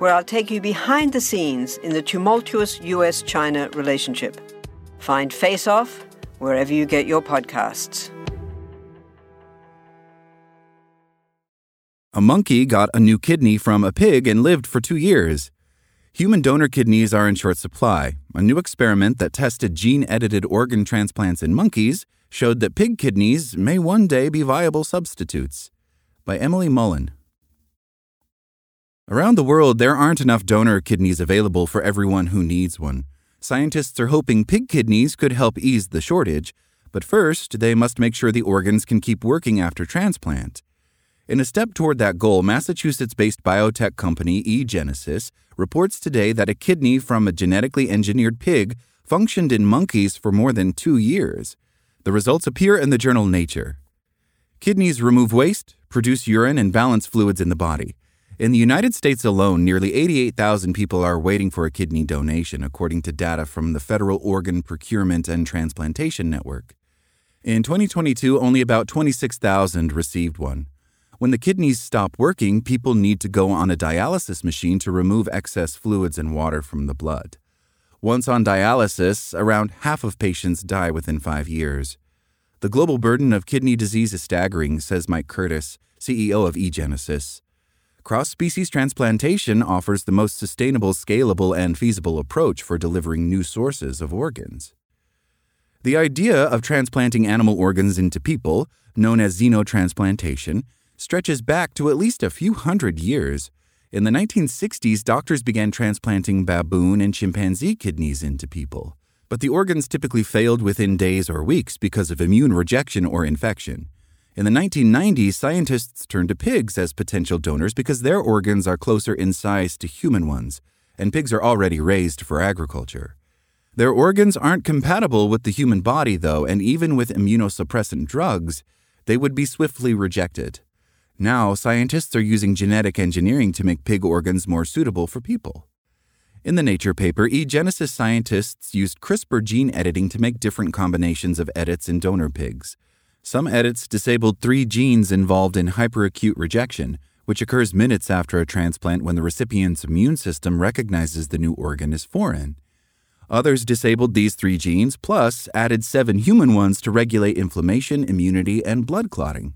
where I'll take you behind the scenes in the tumultuous US China relationship. Find Face Off wherever you get your podcasts. A monkey got a new kidney from a pig and lived for two years. Human donor kidneys are in short supply. A new experiment that tested gene edited organ transplants in monkeys showed that pig kidneys may one day be viable substitutes. By Emily Mullin. Around the world, there aren't enough donor kidneys available for everyone who needs one. Scientists are hoping pig kidneys could help ease the shortage, but first, they must make sure the organs can keep working after transplant. In a step toward that goal, Massachusetts based biotech company eGenesis reports today that a kidney from a genetically engineered pig functioned in monkeys for more than two years. The results appear in the journal Nature. Kidneys remove waste, produce urine, and balance fluids in the body. In the United States alone, nearly 88,000 people are waiting for a kidney donation, according to data from the Federal Organ Procurement and Transplantation Network. In 2022, only about 26,000 received one. When the kidneys stop working, people need to go on a dialysis machine to remove excess fluids and water from the blood. Once on dialysis, around half of patients die within five years. The global burden of kidney disease is staggering, says Mike Curtis, CEO of eGenesis. Cross species transplantation offers the most sustainable, scalable, and feasible approach for delivering new sources of organs. The idea of transplanting animal organs into people, known as xenotransplantation, stretches back to at least a few hundred years. In the 1960s, doctors began transplanting baboon and chimpanzee kidneys into people, but the organs typically failed within days or weeks because of immune rejection or infection. In the 1990s, scientists turned to pigs as potential donors because their organs are closer in size to human ones, and pigs are already raised for agriculture. Their organs aren't compatible with the human body, though, and even with immunosuppressant drugs, they would be swiftly rejected. Now, scientists are using genetic engineering to make pig organs more suitable for people. In the Nature paper, eGenesis scientists used CRISPR gene editing to make different combinations of edits in donor pigs. Some edits disabled three genes involved in hyperacute rejection, which occurs minutes after a transplant when the recipient's immune system recognizes the new organ as foreign. Others disabled these three genes, plus added seven human ones to regulate inflammation, immunity, and blood clotting.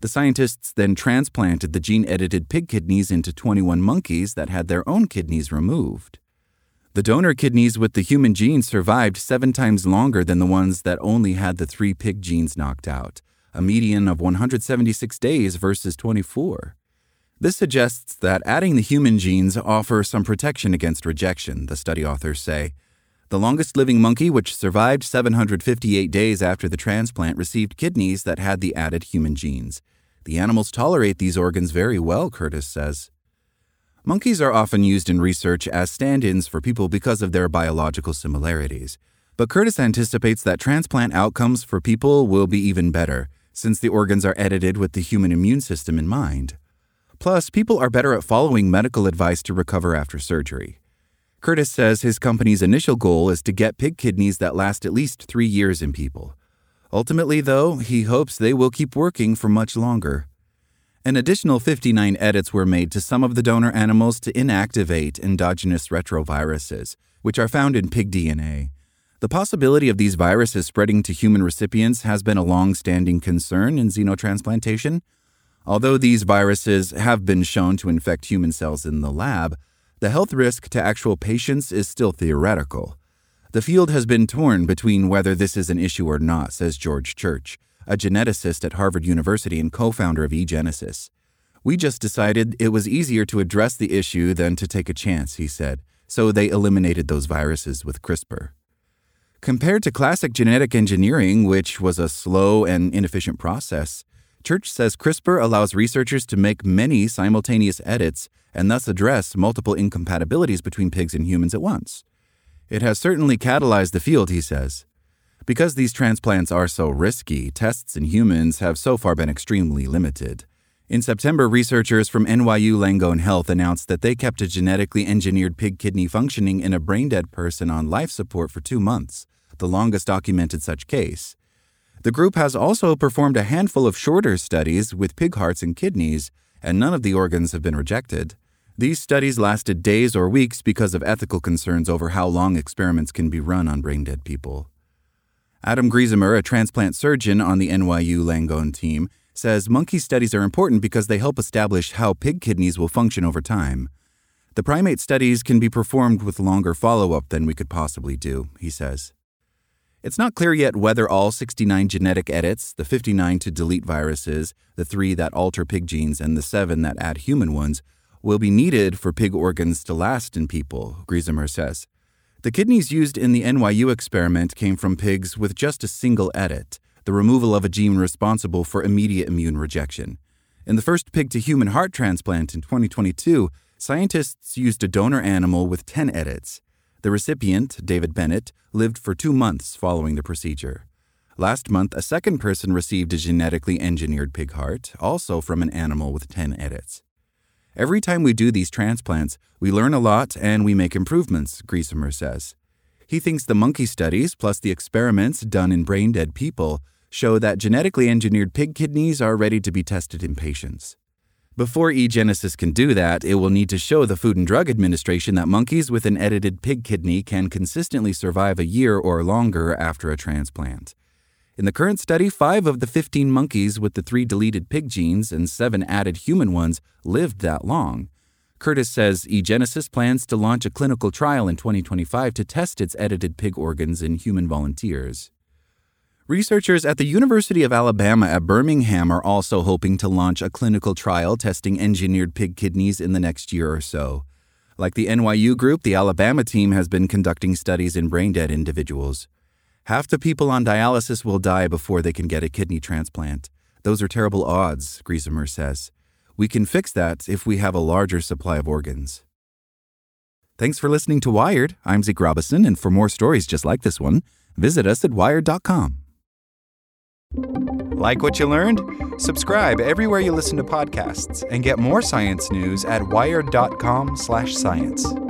The scientists then transplanted the gene edited pig kidneys into 21 monkeys that had their own kidneys removed. The donor kidneys with the human gene survived seven times longer than the ones that only had the three pig genes knocked out, a median of 176 days versus 24. This suggests that adding the human genes offer some protection against rejection, the study authors say. The longest living monkey, which survived 758 days after the transplant, received kidneys that had the added human genes. The animals tolerate these organs very well, Curtis says. Monkeys are often used in research as stand ins for people because of their biological similarities. But Curtis anticipates that transplant outcomes for people will be even better, since the organs are edited with the human immune system in mind. Plus, people are better at following medical advice to recover after surgery. Curtis says his company's initial goal is to get pig kidneys that last at least three years in people. Ultimately, though, he hopes they will keep working for much longer. An additional 59 edits were made to some of the donor animals to inactivate endogenous retroviruses, which are found in pig DNA. The possibility of these viruses spreading to human recipients has been a long standing concern in xenotransplantation. Although these viruses have been shown to infect human cells in the lab, the health risk to actual patients is still theoretical. The field has been torn between whether this is an issue or not, says George Church, a geneticist at Harvard University and co founder of eGenesis. We just decided it was easier to address the issue than to take a chance, he said, so they eliminated those viruses with CRISPR. Compared to classic genetic engineering, which was a slow and inefficient process, Church says CRISPR allows researchers to make many simultaneous edits and thus address multiple incompatibilities between pigs and humans at once. It has certainly catalyzed the field, he says. Because these transplants are so risky, tests in humans have so far been extremely limited. In September, researchers from NYU Langone Health announced that they kept a genetically engineered pig kidney functioning in a brain dead person on life support for two months, the longest documented such case. The group has also performed a handful of shorter studies with pig hearts and kidneys, and none of the organs have been rejected. These studies lasted days or weeks because of ethical concerns over how long experiments can be run on brain dead people. Adam Griesemer, a transplant surgeon on the NYU Langone team, says monkey studies are important because they help establish how pig kidneys will function over time. The primate studies can be performed with longer follow up than we could possibly do, he says. It's not clear yet whether all 69 genetic edits, the 59 to delete viruses, the 3 that alter pig genes, and the 7 that add human ones, will be needed for pig organs to last in people, Griesemer says. The kidneys used in the NYU experiment came from pigs with just a single edit, the removal of a gene responsible for immediate immune rejection. In the first pig to human heart transplant in 2022, scientists used a donor animal with 10 edits. The recipient, David Bennett, lived for two months following the procedure. Last month, a second person received a genetically engineered pig heart, also from an animal with 10 edits. Every time we do these transplants, we learn a lot and we make improvements, Griesemer says. He thinks the monkey studies, plus the experiments done in brain dead people, show that genetically engineered pig kidneys are ready to be tested in patients. Before eGenesis can do that, it will need to show the Food and Drug Administration that monkeys with an edited pig kidney can consistently survive a year or longer after a transplant. In the current study, five of the 15 monkeys with the three deleted pig genes and seven added human ones lived that long. Curtis says eGenesis plans to launch a clinical trial in 2025 to test its edited pig organs in human volunteers. Researchers at the University of Alabama at Birmingham are also hoping to launch a clinical trial testing engineered pig kidneys in the next year or so. Like the NYU group, the Alabama team has been conducting studies in brain dead individuals. Half the people on dialysis will die before they can get a kidney transplant. Those are terrible odds, Griesemer says. We can fix that if we have a larger supply of organs. Thanks for listening to Wired. I'm Zeke Robison, and for more stories just like this one, visit us at wired.com. Like what you learned? Subscribe everywhere you listen to podcasts and get more science news at wired.com/science.